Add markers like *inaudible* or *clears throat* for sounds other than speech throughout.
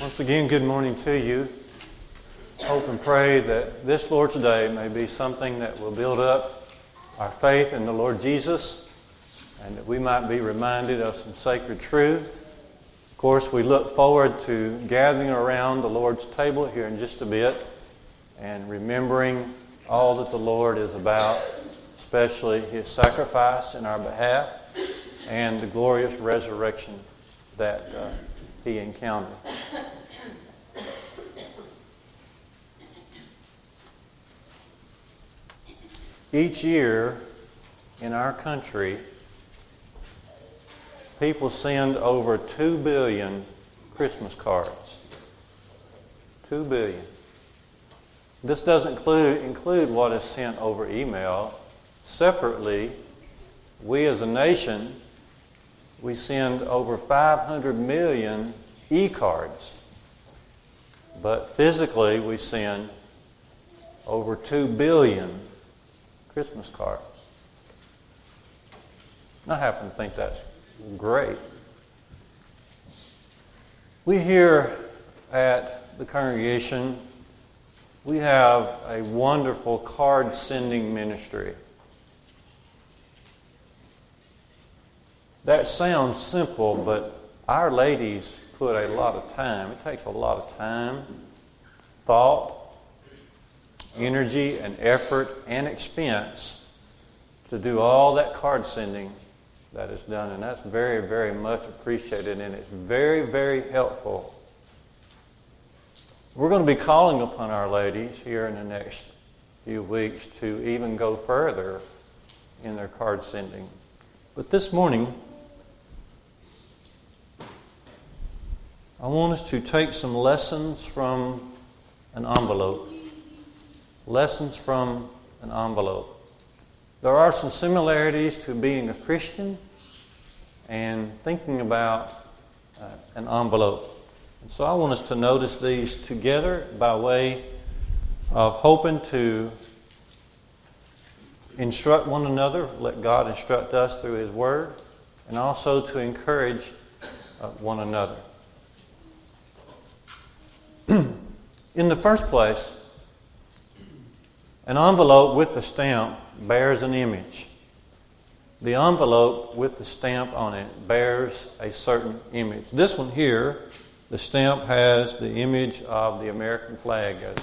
Once again, good morning to you. Hope and pray that this Lord's Day may be something that will build up our faith in the Lord Jesus and that we might be reminded of some sacred truths. Of course, we look forward to gathering around the Lord's table here in just a bit and remembering all that the Lord is about, especially his sacrifice in our behalf and the glorious resurrection that uh, he encountered. Each year in our country, people send over 2 billion Christmas cards. 2 billion. This doesn't include, include what is sent over email. Separately, we as a nation, we send over 500 million e-cards. But physically, we send over 2 billion Christmas cards. I happen to think that's great. We here at the congregation, we have a wonderful card sending ministry. That sounds simple, but our ladies put a lot of time. It takes a lot of time, thought, energy and effort and expense to do all that card sending that is done. And that's very, very much appreciated and it's very, very helpful. We're going to be calling upon our ladies here in the next few weeks to even go further in their card sending. But this morning, I want us to take some lessons from an envelope. Lessons from an envelope. There are some similarities to being a Christian and thinking about uh, an envelope. And so I want us to notice these together by way of hoping to instruct one another, let God instruct us through His Word, and also to encourage uh, one another. *clears throat* In the first place, an envelope with the stamp bears an image. The envelope with the stamp on it bears a certain image. This one here, the stamp has the image of the American flag, as,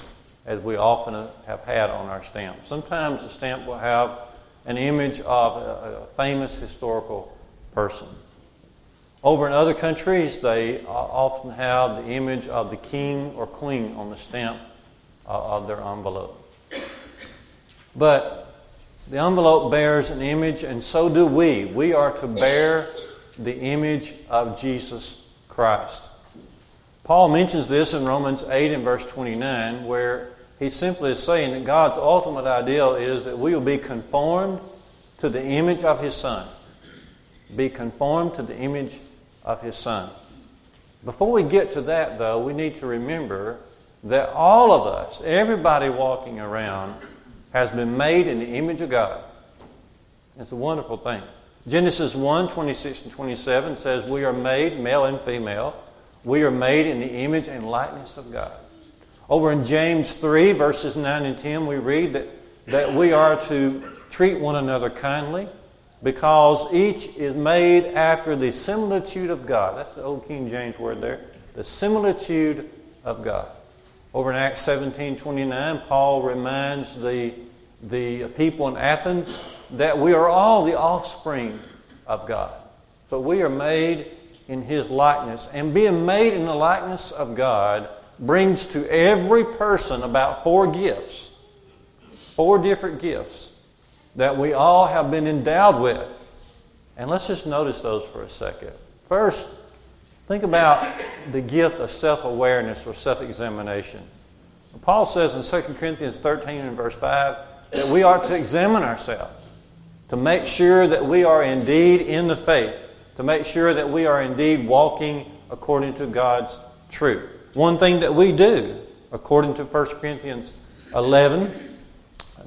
as we often have had on our stamp. Sometimes the stamp will have an image of a, a famous historical person. Over in other countries, they often have the image of the king or queen on the stamp uh, of their envelope. But the envelope bears an image, and so do we. We are to bear the image of Jesus Christ. Paul mentions this in Romans 8 and verse 29, where he simply is saying that God's ultimate ideal is that we will be conformed to the image of His Son. Be conformed to the image of His Son. Before we get to that, though, we need to remember that all of us, everybody walking around, has been made in the image of God. It's a wonderful thing. Genesis 1 26 and 27 says, We are made, male and female. We are made in the image and likeness of God. Over in James 3, verses 9 and 10, we read that, that we are to treat one another kindly because each is made after the similitude of God. That's the old King James word there. The similitude of God. Over in Acts 17 29, Paul reminds the the people in Athens that we are all the offspring of God. So we are made in His likeness. And being made in the likeness of God brings to every person about four gifts, four different gifts that we all have been endowed with. And let's just notice those for a second. First, think about the gift of self awareness or self examination. Paul says in 2 Corinthians 13 and verse 5 that we are to examine ourselves, to make sure that we are indeed in the faith, to make sure that we are indeed walking according to God's truth. One thing that we do, according to 1 Corinthians 11,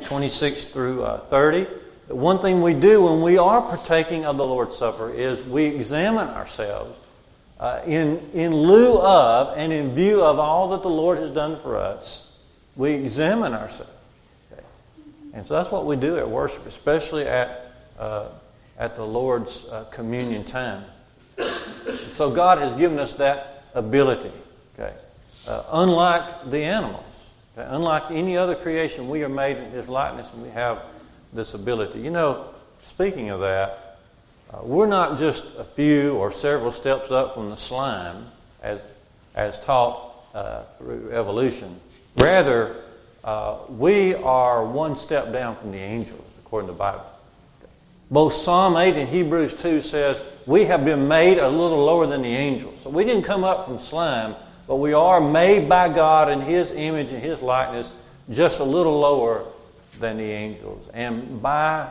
26 through uh, 30, one thing we do when we are partaking of the Lord's Supper is we examine ourselves uh, in, in lieu of and in view of all that the Lord has done for us, we examine ourselves. And so that's what we do at worship, especially at, uh, at the Lord's uh, communion time. So God has given us that ability. Okay? Uh, unlike the animals, okay? unlike any other creation, we are made in His likeness and we have this ability. You know, speaking of that, uh, we're not just a few or several steps up from the slime as, as taught uh, through evolution. Rather, uh, we are one step down from the angels, according to the Bible. Both Psalm 8 and Hebrews 2 says we have been made a little lower than the angels. So we didn't come up from slime, but we are made by God in His image and His likeness just a little lower than the angels. And by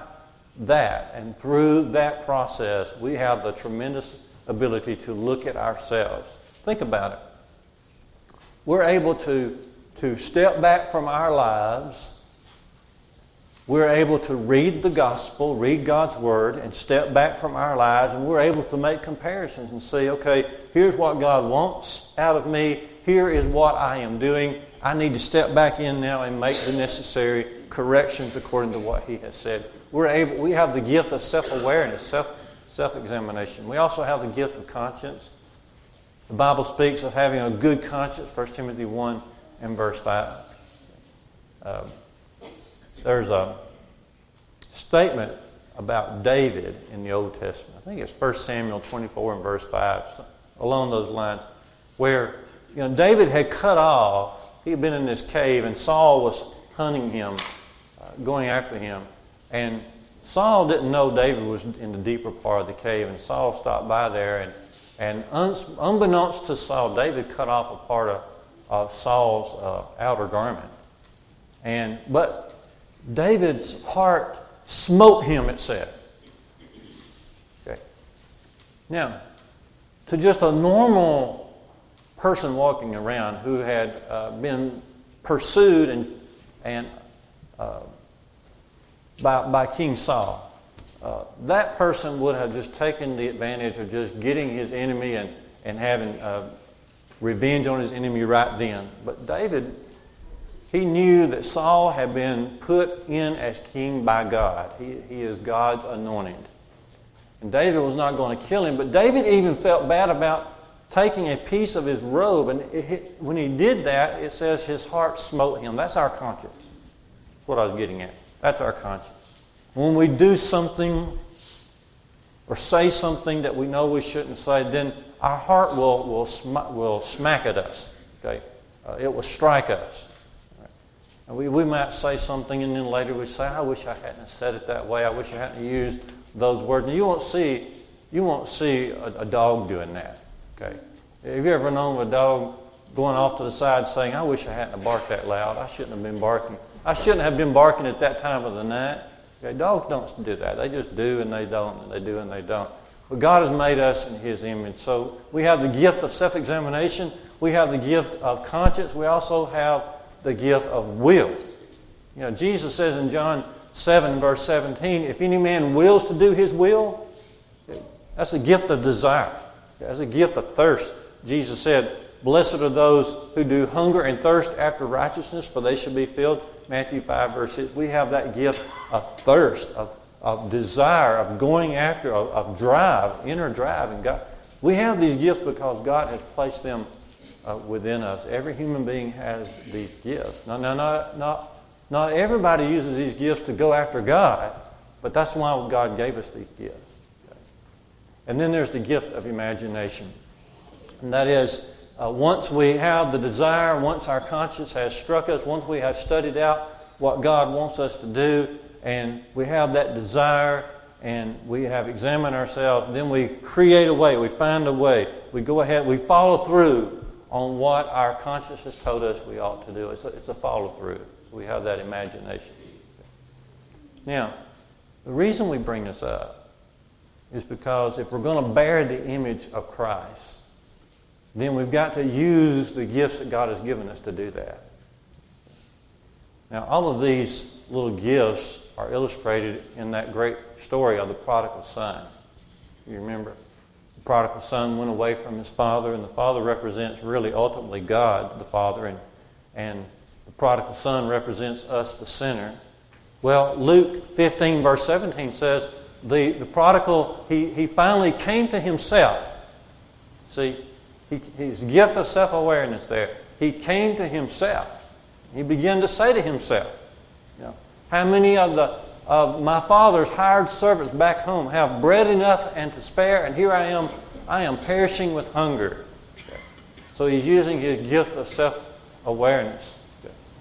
that and through that process, we have the tremendous ability to look at ourselves. Think about it. We're able to, to step back from our lives. We're able to read the gospel, read God's word, and step back from our lives, and we're able to make comparisons and see, okay, here's what God wants out of me. Here is what I am doing. I need to step back in now and make the necessary corrections according to what He has said we're able, we have the gift of self-awareness, self, self-examination. We also have the gift of conscience. The Bible speaks of having a good conscience, 1 Timothy 1 and verse 5. Um, there's a statement about David in the Old Testament. I think it's 1 Samuel 24 and verse 5, along those lines, where you know, David had cut off, he had been in this cave, and Saul was hunting him, uh, going after him. And Saul didn't know David was in the deeper part of the cave, and Saul stopped by there, and, and unbeknownst to Saul, David cut off a part of, of Saul's uh, outer garment. And, but David's heart smote him, it said. Okay. Now, to just a normal person walking around who had uh, been pursued and, and uh, by, by King Saul. Uh, that person would have just taken the advantage of just getting his enemy and, and having uh, revenge on his enemy right then. But David, he knew that Saul had been put in as king by God. He, he is God's anointed. And David was not going to kill him, but David even felt bad about taking a piece of his robe. And it, when he did that, it says his heart smote him. That's our conscience. That's what I was getting at. That's our conscience. When we do something or say something that we know we shouldn't say, then our heart will, will, sm- will smack at us. Okay? Uh, it will strike us. And we, we might say something and then later we say, I wish I hadn't said it that way. I wish I hadn't used those words. And you won't see, you won't see a, a dog doing that. Okay? Have you ever known a dog going off to the side saying, I wish I hadn't barked that loud. I shouldn't have been barking. I shouldn't have been barking at that time of the night. Okay, dogs don't do that. They just do and they don't, and they do and they don't. But God has made us in His image. So we have the gift of self examination, we have the gift of conscience, we also have the gift of will. You know, Jesus says in John 7, verse 17, if any man wills to do his will, that's a gift of desire. That's a gift of thirst. Jesus said, Blessed are those who do hunger and thirst after righteousness, for they shall be filled. Matthew 5, verse 6. We have that gift of thirst, of, of desire, of going after, of, of drive, inner drive. And God, we have these gifts because God has placed them uh, within us. Every human being has these gifts. Now, now not, not, not everybody uses these gifts to go after God, but that's why God gave us these gifts. Okay? And then there's the gift of imagination. And that is, uh, once we have the desire, once our conscience has struck us, once we have studied out what God wants us to do, and we have that desire, and we have examined ourselves, then we create a way, we find a way, we go ahead, we follow through on what our conscience has told us we ought to do. It's a, it's a follow through. We have that imagination. Now, the reason we bring this up is because if we're going to bear the image of Christ, then we've got to use the gifts that God has given us to do that. Now, all of these little gifts are illustrated in that great story of the prodigal son. You remember? The prodigal son went away from his father, and the father represents really ultimately God, the father, and, and the prodigal son represents us, the sinner. Well, Luke 15, verse 17 says, the, the prodigal, he, he finally came to himself. See, he, his gift of self awareness there. He came to himself. He began to say to himself, you know, How many of, the, of my father's hired servants back home have bread enough and to spare, and here I am, I am perishing with hunger? So he's using his gift of self awareness.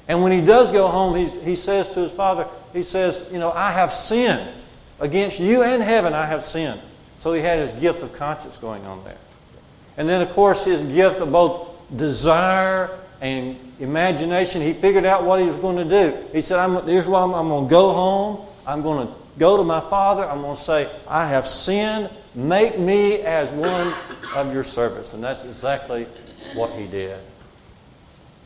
And when he does go home, he says to his father, he says, You know, I have sinned. Against you and heaven I have sinned. So he had his gift of conscience going on there. And then, of course, his gift of both desire and imagination. He figured out what he was going to do. He said, I'm, Here's what I'm, I'm going to go home. I'm going to go to my father. I'm going to say, I have sinned. Make me as one of your servants. And that's exactly what he did.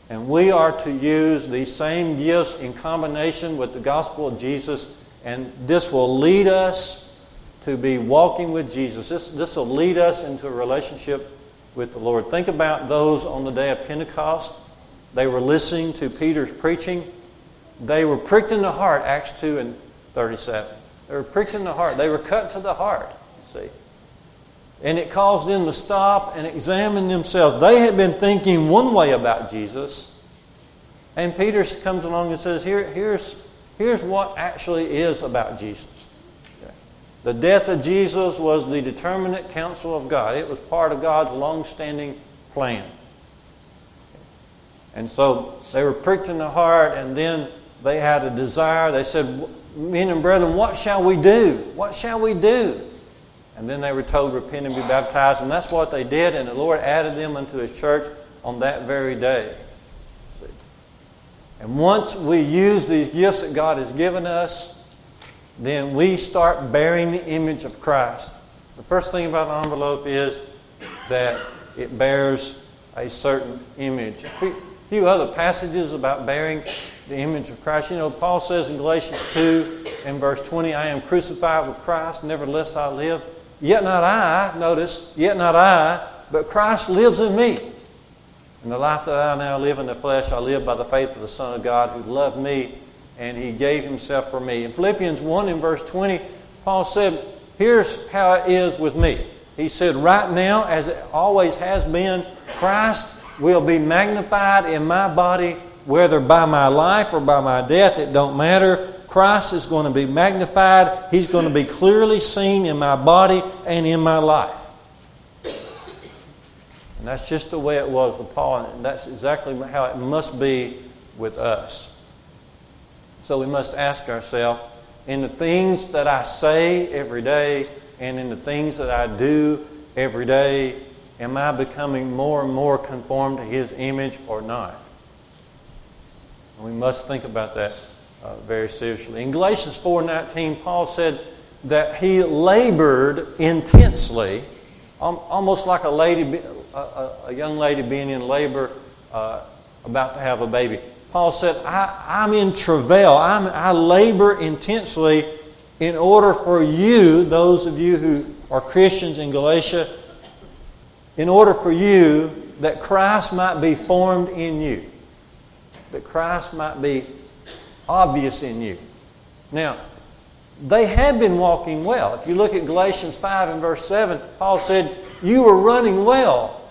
And we are to use these same gifts in combination with the gospel of Jesus, and this will lead us to be walking with Jesus. This, this will lead us into a relationship with the Lord. Think about those on the day of Pentecost. They were listening to Peter's preaching. They were pricked in the heart, Acts 2 and 37. They were pricked in the heart. They were cut to the heart, see. And it caused them to stop and examine themselves. They had been thinking one way about Jesus. And Peter comes along and says, Here, here's, here's what actually is about Jesus. The death of Jesus was the determinate counsel of God, it was part of God's long standing plan. And so they were pricked in the heart, and then they had a desire. They said, Men and brethren, what shall we do? What shall we do? And then they were told, repent and be baptized. And that's what they did. And the Lord added them unto his church on that very day. And once we use these gifts that God has given us, then we start bearing the image of Christ. The first thing about an envelope is that it bears a certain image. A few other passages about bearing the image of Christ. You know, Paul says in Galatians 2 and verse 20, I am crucified with Christ, nevertheless I live. Yet not I, notice, yet not I, but Christ lives in me. And the life that I now live in the flesh, I live by the faith of the Son of God who loved me and he gave himself for me. In Philippians 1 in verse 20, Paul said, Here's how it is with me. He said, Right now, as it always has been, Christ will be magnified in my body, whether by my life or by my death, it don't matter. Christ is going to be magnified. He's going to be clearly seen in my body and in my life. And that's just the way it was with Paul, and that's exactly how it must be with us. So we must ask ourselves in the things that I say every day and in the things that I do every day, am I becoming more and more conformed to His image or not? And we must think about that uh, very seriously. In Galatians 4:19, Paul said that he labored intensely, almost like a lady, a, a young lady being in labor, uh, about to have a baby. Paul said, I, am in travail. I'm, I labor intensely in order for you, those of you who are Christians in Galatia, in order for you that Christ might be formed in you, that Christ might be obvious in you. Now, they had been walking well. If you look at Galatians 5 and verse 7, Paul said, You were running well.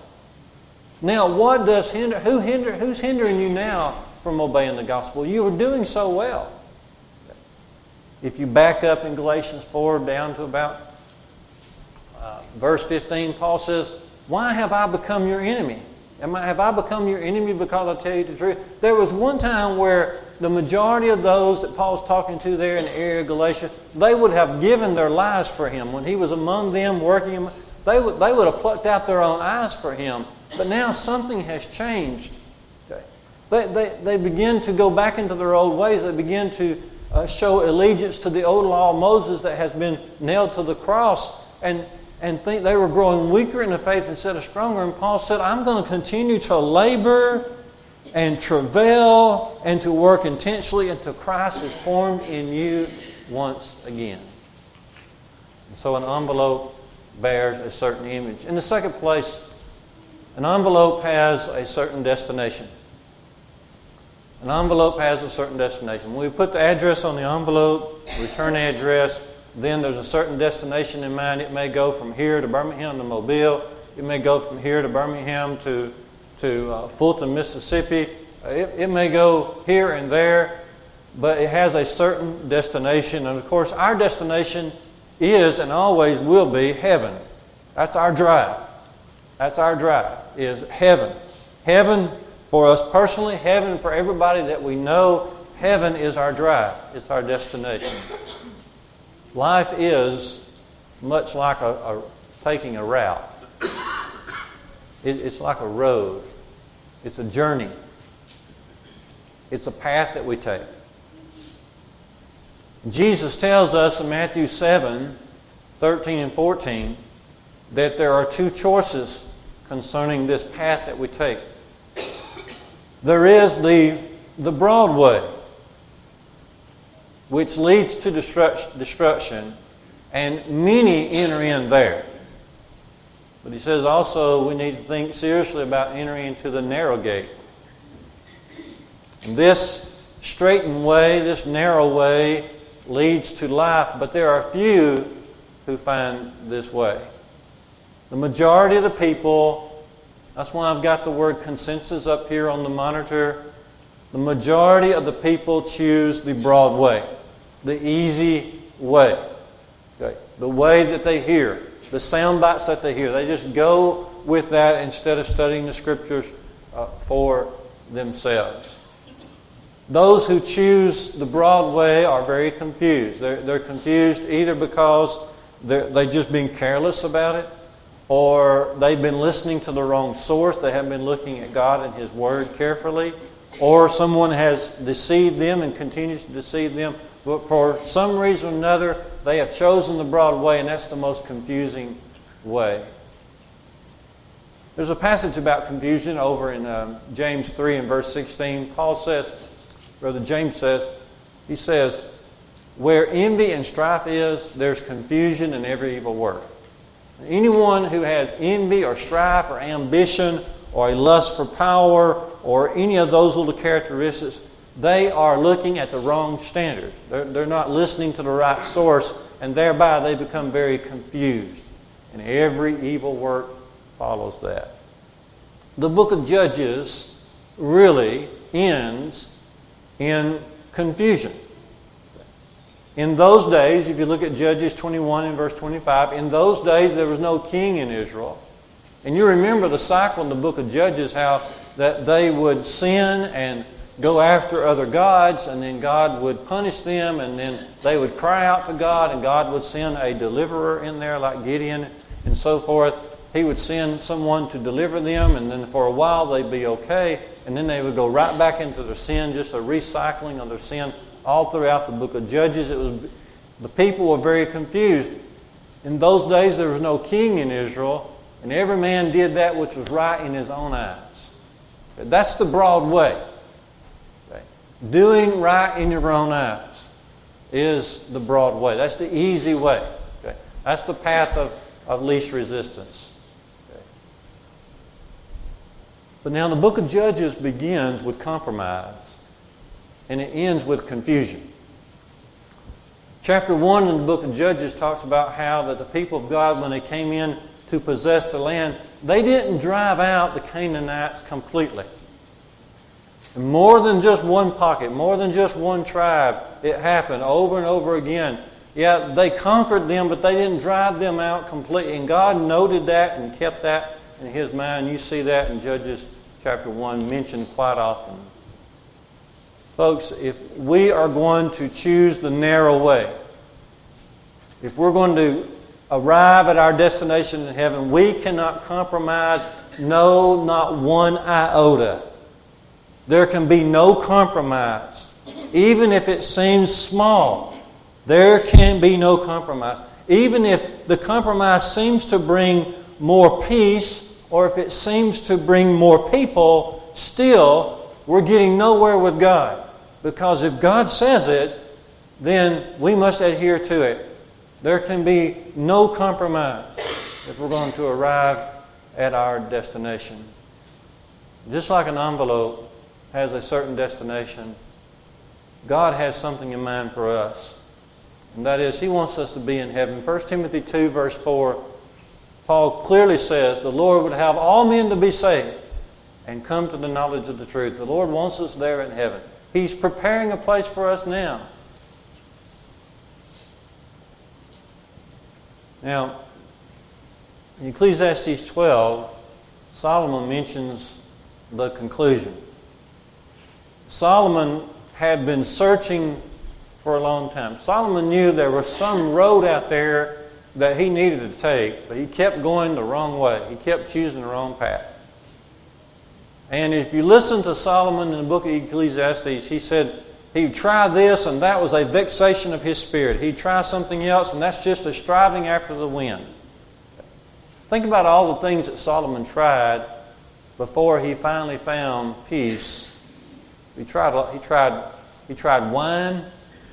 Now, what does hinder? Who hinder? Who's hindering you now from obeying the gospel? You were doing so well. If you back up in Galatians 4 down to about uh, verse 15, Paul says, Why have I become your enemy? Am I, have I become your enemy because I tell you the truth? There was one time where the majority of those that Paul's talking to there in the area of Galatia, they would have given their lives for him. When he was among them working, they would, they would have plucked out their own eyes for him. But now something has changed. They, they, they begin to go back into their old ways. They begin to uh, show allegiance to the old law of Moses that has been nailed to the cross. And and think they were growing weaker in the faith instead of stronger. And Paul said, I'm going to continue to labor and travail and to work intensely until Christ is formed in you once again. And so an envelope bears a certain image. In the second place, an envelope has a certain destination. An envelope has a certain destination. When we put the address on the envelope, return address, then there's a certain destination in mind. It may go from here to Birmingham to Mobile. It may go from here to Birmingham to, to uh, Fulton, Mississippi. It, it may go here and there, but it has a certain destination. And of course, our destination is and always will be heaven. That's our drive. That's our drive, is heaven. Heaven for us personally, heaven for everybody that we know. Heaven is our drive, it's our destination. Life is much like a, a taking a route. It, it's like a road. It's a journey. It's a path that we take. Jesus tells us in Matthew 7 13 and 14 that there are two choices concerning this path that we take. There is the, the broad way, which leads to destruction, and many enter in there. But he says also we need to think seriously about entering into the narrow gate. This straightened way, this narrow way, leads to life, but there are few who find this way. The majority of the people, that's why I've got the word consensus up here on the monitor. The majority of the people choose the broad way, the easy way, okay? the way that they hear, the sound bites that they hear. They just go with that instead of studying the scriptures uh, for themselves. Those who choose the broad way are very confused. They're, they're confused either because they've just been careless about it, or they've been listening to the wrong source. They haven't been looking at God and His Word carefully. Or someone has deceived them and continues to deceive them. But for some reason or another, they have chosen the broad way, and that's the most confusing way. There's a passage about confusion over in um, James 3 and verse 16. Paul says, Brother James says, he says, where envy and strife is, there's confusion and every evil work. Anyone who has envy or strife or ambition or a lust for power or any of those little characteristics, they are looking at the wrong standard. They're, they're not listening to the right source, and thereby they become very confused. And every evil work follows that. The book of Judges really ends in confusion. In those days, if you look at Judges 21 and verse 25, in those days there was no king in Israel. And you remember the cycle in the book of Judges how that they would sin and go after other gods, and then God would punish them, and then they would cry out to God, and God would send a deliverer in there like Gideon and so forth. He would send someone to deliver them, and then for a while they'd be okay, and then they would go right back into their sin, just a recycling of their sin all throughout the book of Judges. It was the people were very confused. In those days, there was no king in Israel, and every man did that which was right in his own eyes. That's the broad way. Doing right in your own eyes is the broad way. That's the easy way. That's the path of, of least resistance. But now the book of Judges begins with compromise and it ends with confusion. Chapter 1 in the book of Judges talks about how that the people of God, when they came in to possess the land, they didn't drive out the Canaanites completely. More than just one pocket, more than just one tribe, it happened over and over again. Yeah, they conquered them, but they didn't drive them out completely. And God noted that and kept that in His mind. You see that in Judges chapter 1 mentioned quite often. Folks, if we are going to choose the narrow way, if we're going to arrive at our destination in heaven, we cannot compromise, no, not one iota. There can be no compromise. Even if it seems small, there can be no compromise. Even if the compromise seems to bring more peace or if it seems to bring more people, still, we're getting nowhere with God. Because if God says it, then we must adhere to it. There can be no compromise. if we're going to arrive at our destination. Just like an envelope has a certain destination, God has something in mind for us. And that is, He wants us to be in heaven. 1 Timothy 2, verse 4, Paul clearly says, The Lord would have all men to be saved and come to the knowledge of the truth. The Lord wants us there in heaven. He's preparing a place for us now. Now, in Ecclesiastes 12, Solomon mentions the conclusion. Solomon had been searching for a long time. Solomon knew there was some road out there that he needed to take, but he kept going the wrong way. He kept choosing the wrong path. And if you listen to Solomon in the book of Ecclesiastes, he said he'd try this and that was a vexation of his spirit. He'd try something else and that's just a striving after the wind. Think about all the things that Solomon tried before he finally found peace. He tried, he tried, he tried wine,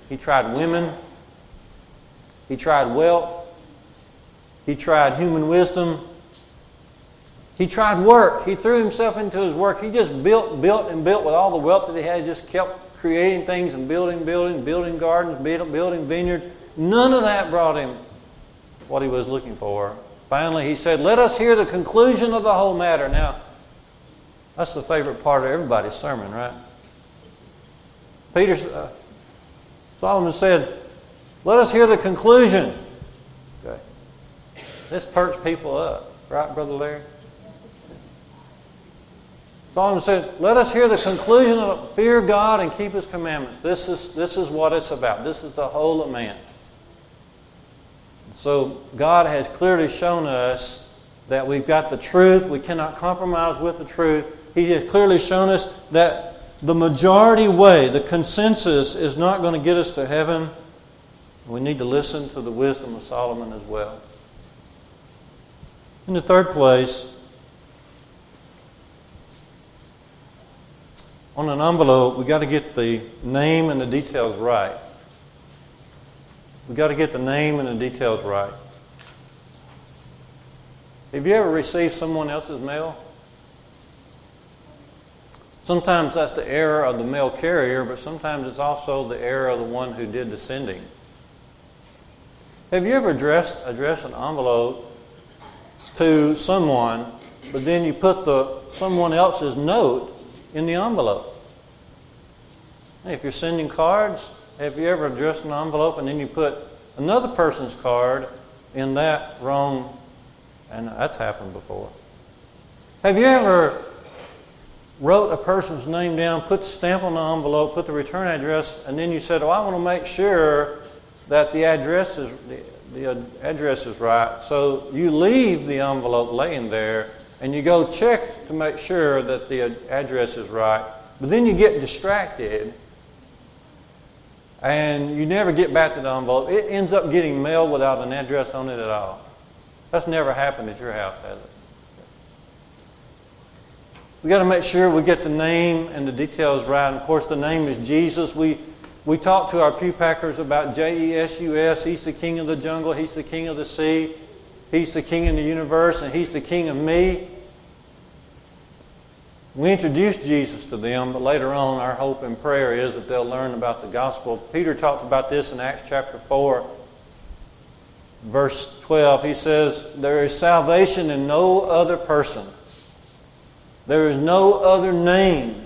he tried women, he tried wealth, he tried human wisdom, he tried work. He threw himself into his work. He just built, built, and built with all the wealth that he had. He just kept creating things and building, building, building gardens, building vineyards. None of that brought him what he was looking for. Finally, he said, Let us hear the conclusion of the whole matter. Now, that's the favorite part of everybody's sermon, right? Peter, uh, Solomon said, Let us hear the conclusion. Okay. This perks people up, right, Brother Larry? Solomon said, Let us hear the conclusion of fear God and keep his commandments. This is, this is what it's about. This is the whole of man. So God has clearly shown us that we've got the truth. We cannot compromise with the truth. He has clearly shown us that the majority way, the consensus, is not going to get us to heaven. We need to listen to the wisdom of Solomon as well. In the third place, on an envelope, we've got to get the name and the details right. We've got to get the name and the details right. Have you ever received someone else's mail? Sometimes that's the error of the mail carrier, but sometimes it's also the error of the one who did the sending. Have you ever addressed, addressed an envelope to someone, but then you put the someone else's note in the envelope. If you're sending cards, have you ever addressed an envelope and then you put another person's card in that wrong? And that's happened before. Have you ever wrote a person's name down, put the stamp on the envelope, put the return address, and then you said, "Oh, I want to make sure that the address is the, the address is right." So you leave the envelope laying there and you go check to make sure that the address is right. But then you get distracted and you never get back to the envelope. It ends up getting mailed without an address on it at all. That's never happened at your house, has it? We got to make sure we get the name and the details right. And of course, the name is Jesus. We we talked to our pew packers about J E S U S. He's the king of the jungle. He's the king of the sea. He's the king of the universe, and He's the king of me. We introduced Jesus to them, but later on, our hope and prayer is that they'll learn about the gospel. Peter talked about this in Acts chapter 4, verse 12. He says, There is salvation in no other person, there is no other name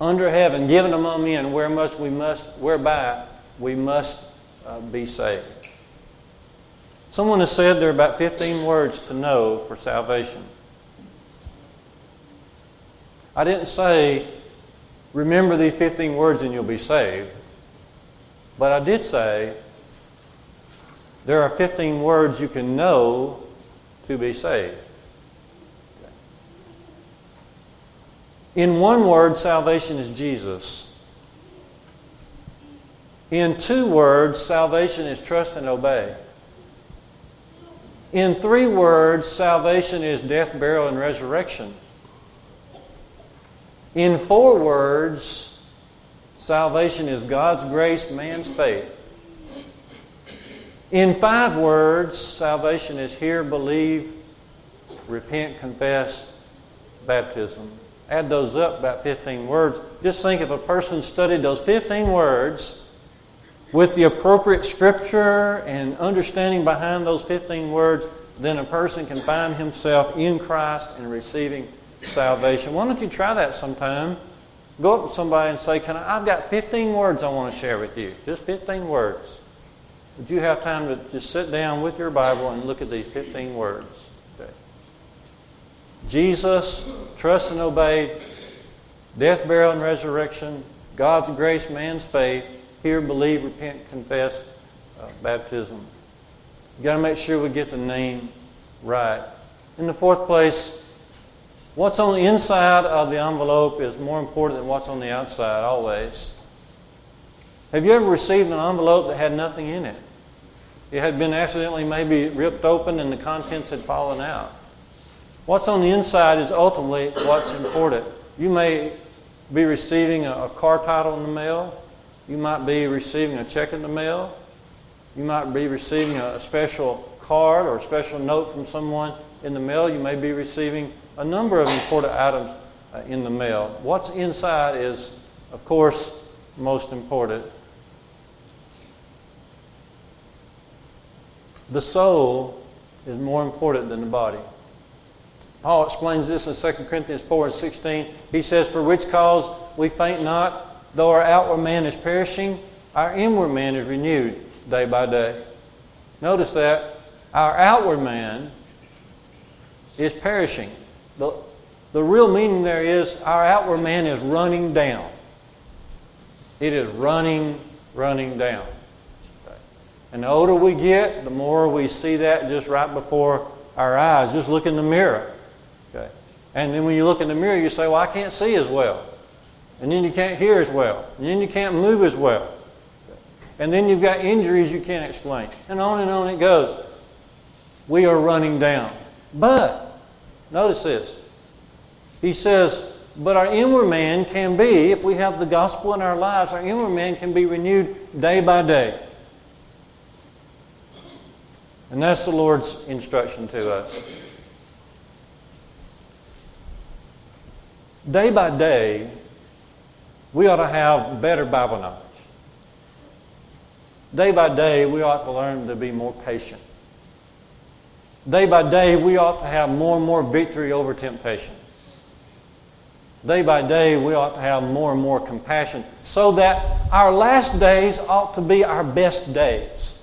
under heaven given among men where must we must whereby we must uh, be saved. Someone has said there are about 15 words to know for salvation. I didn't say, remember these 15 words and you'll be saved. But I did say, there are 15 words you can know to be saved. In one word, salvation is Jesus. In two words, salvation is trust and obey. In three words, salvation is death, burial, and resurrection. In four words, salvation is God's grace, man's faith. In five words, salvation is hear, believe, repent, confess, baptism. Add those up, about 15 words. Just think if a person studied those 15 words with the appropriate scripture and understanding behind those 15 words, then a person can find himself in Christ and receiving salvation. Why don't you try that sometime? Go up to somebody and say, Can I, I've got 15 words I want to share with you. Just 15 words. Would you have time to just sit down with your Bible and look at these 15 words? Okay. Jesus, trust and obey, death, burial, and resurrection, God's grace, man's faith, hear, believe, repent, confess, uh, baptism. You've got to make sure we get the name right. In the fourth place, What's on the inside of the envelope is more important than what's on the outside, always. Have you ever received an envelope that had nothing in it? It had been accidentally maybe ripped open and the contents had fallen out. What's on the inside is ultimately what's important. You may be receiving a, a car title in the mail. You might be receiving a check in the mail. You might be receiving a special card or a special note from someone in the mail. You may be receiving a number of important items uh, in the mail. What's inside is, of course, most important. The soul is more important than the body. Paul explains this in 2 Corinthians 4 and 16. He says, For which cause we faint not, though our outward man is perishing, our inward man is renewed day by day. Notice that our outward man is perishing. The, the real meaning there is our outward man is running down. It is running, running down. And the older we get, the more we see that just right before our eyes. Just look in the mirror. Okay. And then when you look in the mirror, you say, Well, I can't see as well. And then you can't hear as well. And then you can't move as well. And then you've got injuries you can't explain. And on and on it goes. We are running down. But Notice this. He says, but our inward man can be, if we have the gospel in our lives, our inward man can be renewed day by day. And that's the Lord's instruction to us. Day by day, we ought to have better Bible knowledge. Day by day, we ought to learn to be more patient. Day by day, we ought to have more and more victory over temptation. Day by day, we ought to have more and more compassion so that our last days ought to be our best days.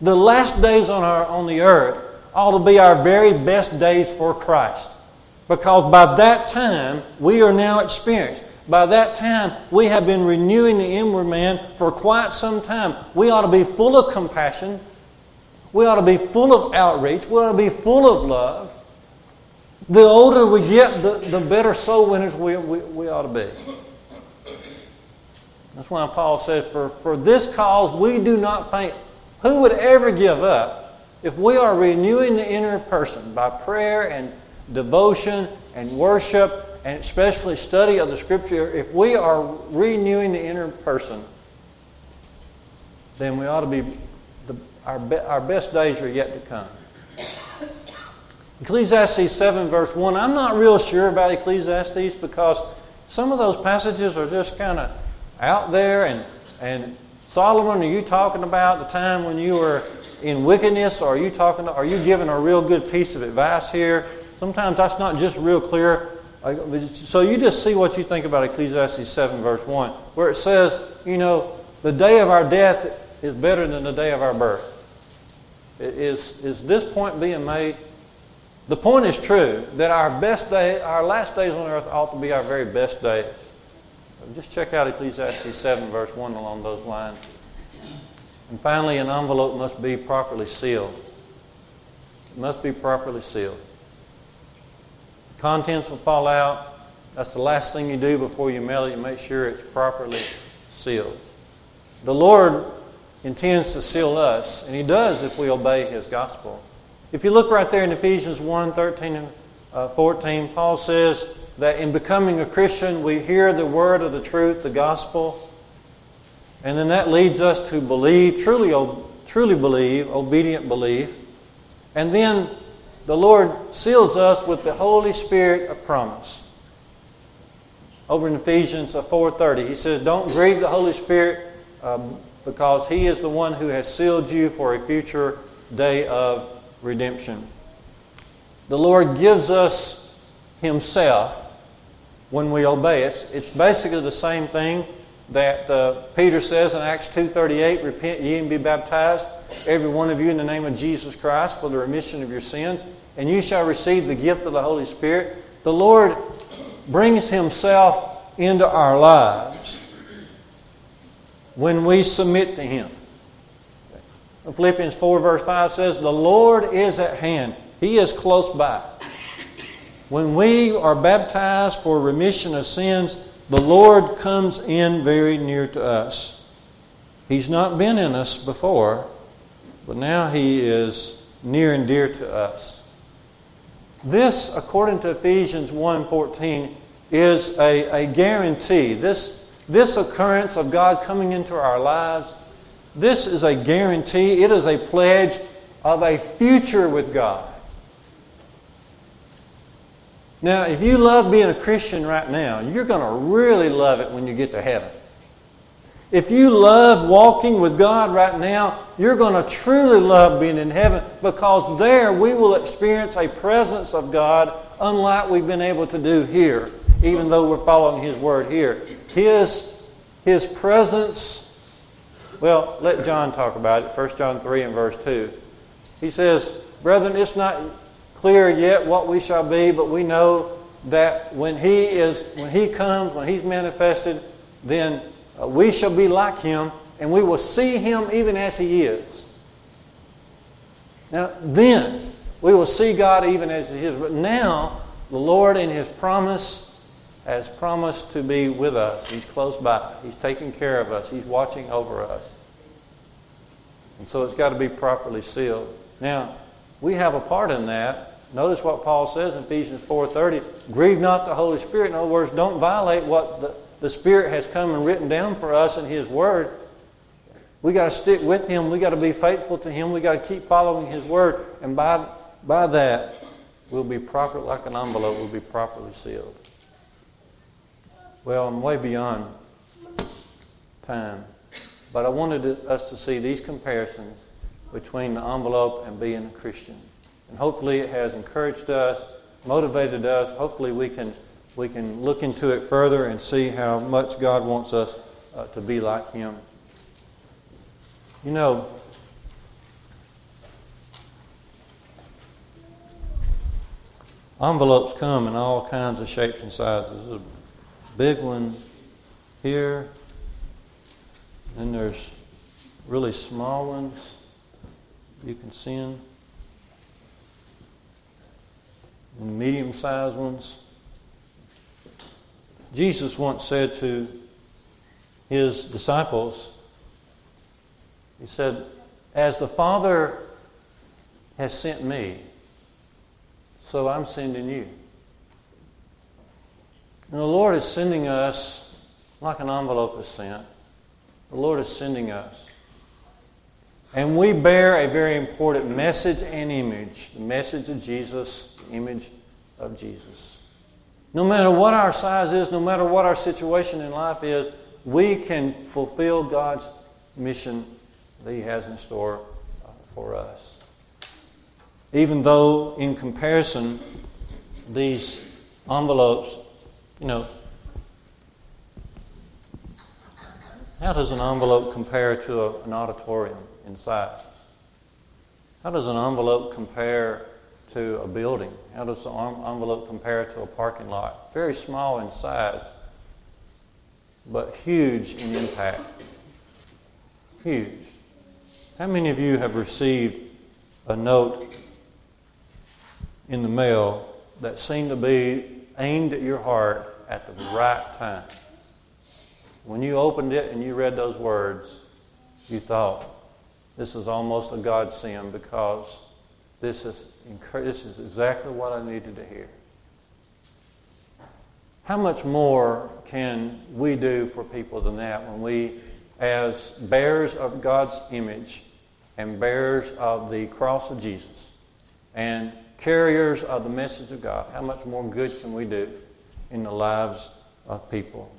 The last days on, our, on the earth ought to be our very best days for Christ. Because by that time, we are now experienced. By that time, we have been renewing the inward man for quite some time. We ought to be full of compassion we ought to be full of outreach. We ought to be full of love. The older we get, the, the better soul winners we, we, we ought to be. That's why Paul says, for, for this cause we do not faint. Who would ever give up if we are renewing the inner person by prayer and devotion and worship and especially study of the Scripture? If we are renewing the inner person, then we ought to be our, be, our best days are yet to come. Ecclesiastes 7, verse 1. I'm not real sure about Ecclesiastes because some of those passages are just kind of out there. And, and Solomon, are you talking about the time when you were in wickedness? Or are you talking? To, Are you giving a real good piece of advice here? Sometimes that's not just real clear. So you just see what you think about Ecclesiastes 7, verse 1, where it says, you know, the day of our death is better than the day of our birth. Is, is this point being made? The point is true that our best day, our last days on earth ought to be our very best days. Just check out Ecclesiastes 7, verse 1 along those lines. And finally, an envelope must be properly sealed. It must be properly sealed. Contents will fall out. That's the last thing you do before you mail it. You make sure it's properly sealed. The Lord intends to seal us, and He does if we obey His gospel. If you look right there in Ephesians 1 13 and uh, 14, Paul says that in becoming a Christian, we hear the word of the truth, the gospel, and then that leads us to believe, truly, truly believe, obedient belief. And then the Lord seals us with the Holy Spirit of promise. Over in Ephesians 4.30, he says, Don't grieve the Holy Spirit um, because he is the one who has sealed you for a future day of redemption. The Lord gives us himself when we obey. It's, it's basically the same thing that uh, Peter says in Acts 2.38, Repent ye and be baptized, every one of you in the name of Jesus Christ for the remission of your sins, and you shall receive the gift of the Holy Spirit. The Lord brings Himself into our lives when we submit to Him. Philippians 4 verse 5 says, The Lord is at hand. He is close by. When we are baptized for remission of sins, the Lord comes in very near to us. He's not been in us before, but now He is near and dear to us. This, according to Ephesians 1.14, is a, a guarantee. This, this occurrence of God coming into our lives, this is a guarantee. It is a pledge of a future with God. Now, if you love being a Christian right now, you're going to really love it when you get to heaven. If you love walking with God right now, you're going to truly love being in heaven because there we will experience a presence of God unlike we've been able to do here, even though we're following His Word here. His, his presence, well, let John talk about it. 1 John 3 and verse 2. He says, Brethren, it's not clear yet what we shall be, but we know that when He is, when He comes, when He's manifested, then uh, we shall be like Him, and we will see Him even as He is. Now, then we will see God even as He is. But now, the Lord, in His promise, has promised to be with us. He's close by. He's taking care of us. He's watching over us. And so it's got to be properly sealed. Now, we have a part in that. Notice what Paul says in Ephesians 4.30. Grieve not the Holy Spirit. In other words, don't violate what the, the Spirit has come and written down for us in His Word. We got to stick with Him. We got to be faithful to Him. We got to keep following His Word. And by, by that, we'll be proper, like an envelope, we'll be properly sealed. Well, I'm way beyond time. But I wanted us to see these comparisons between the envelope and being a Christian. And hopefully it has encouraged us, motivated us. Hopefully we can, we can look into it further and see how much God wants us uh, to be like Him. You know, envelopes come in all kinds of shapes and sizes. There's a big one here, and there's really small ones you can send. And medium sized ones. Jesus once said to his disciples, He said, As the Father has sent me, so I'm sending you. And the Lord is sending us like an envelope is sent. The Lord is sending us. And we bear a very important message and image the message of Jesus, the image of Jesus. No matter what our size is, no matter what our situation in life is, we can fulfill God's mission that He has in store uh, for us. Even though, in comparison, these envelopes, you know, how does an envelope compare to a, an auditorium? in size. How does an envelope compare to a building? How does an envelope compare to a parking lot? Very small in size, but huge in impact. Huge. How many of you have received a note in the mail that seemed to be aimed at your heart at the right time? When you opened it and you read those words, you thought, this is almost a godsend because this is, this is exactly what I needed to hear. How much more can we do for people than that when we, as bearers of God's image, and bearers of the cross of Jesus and carriers of the message of God, how much more good can we do in the lives of people?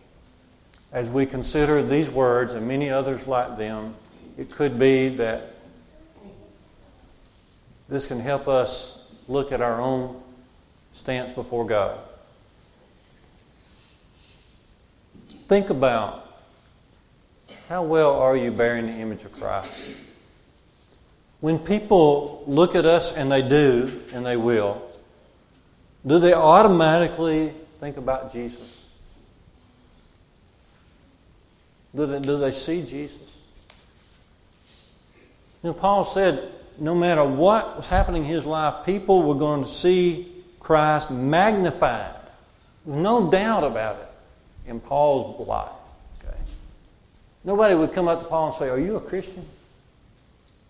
As we consider these words and many others like them, it could be that this can help us look at our own stance before God. Think about how well are you bearing the image of Christ? When people look at us, and they do, and they will, do they automatically think about Jesus? Do they, do they see Jesus? You know, Paul said no matter what was happening in his life, people were going to see Christ magnified. No doubt about it in Paul's life. Okay? Nobody would come up to Paul and say, Are you a Christian?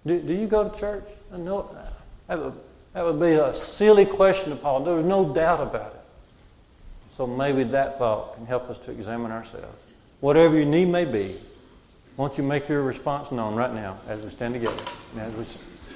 Do, do you go to church? Uh, no, uh, that would, that would be a silly question to Paul. There was no doubt about it. So maybe that thought can help us to examine ourselves. Whatever your need may be, won't you make your response known right now as we stand together and as we sing?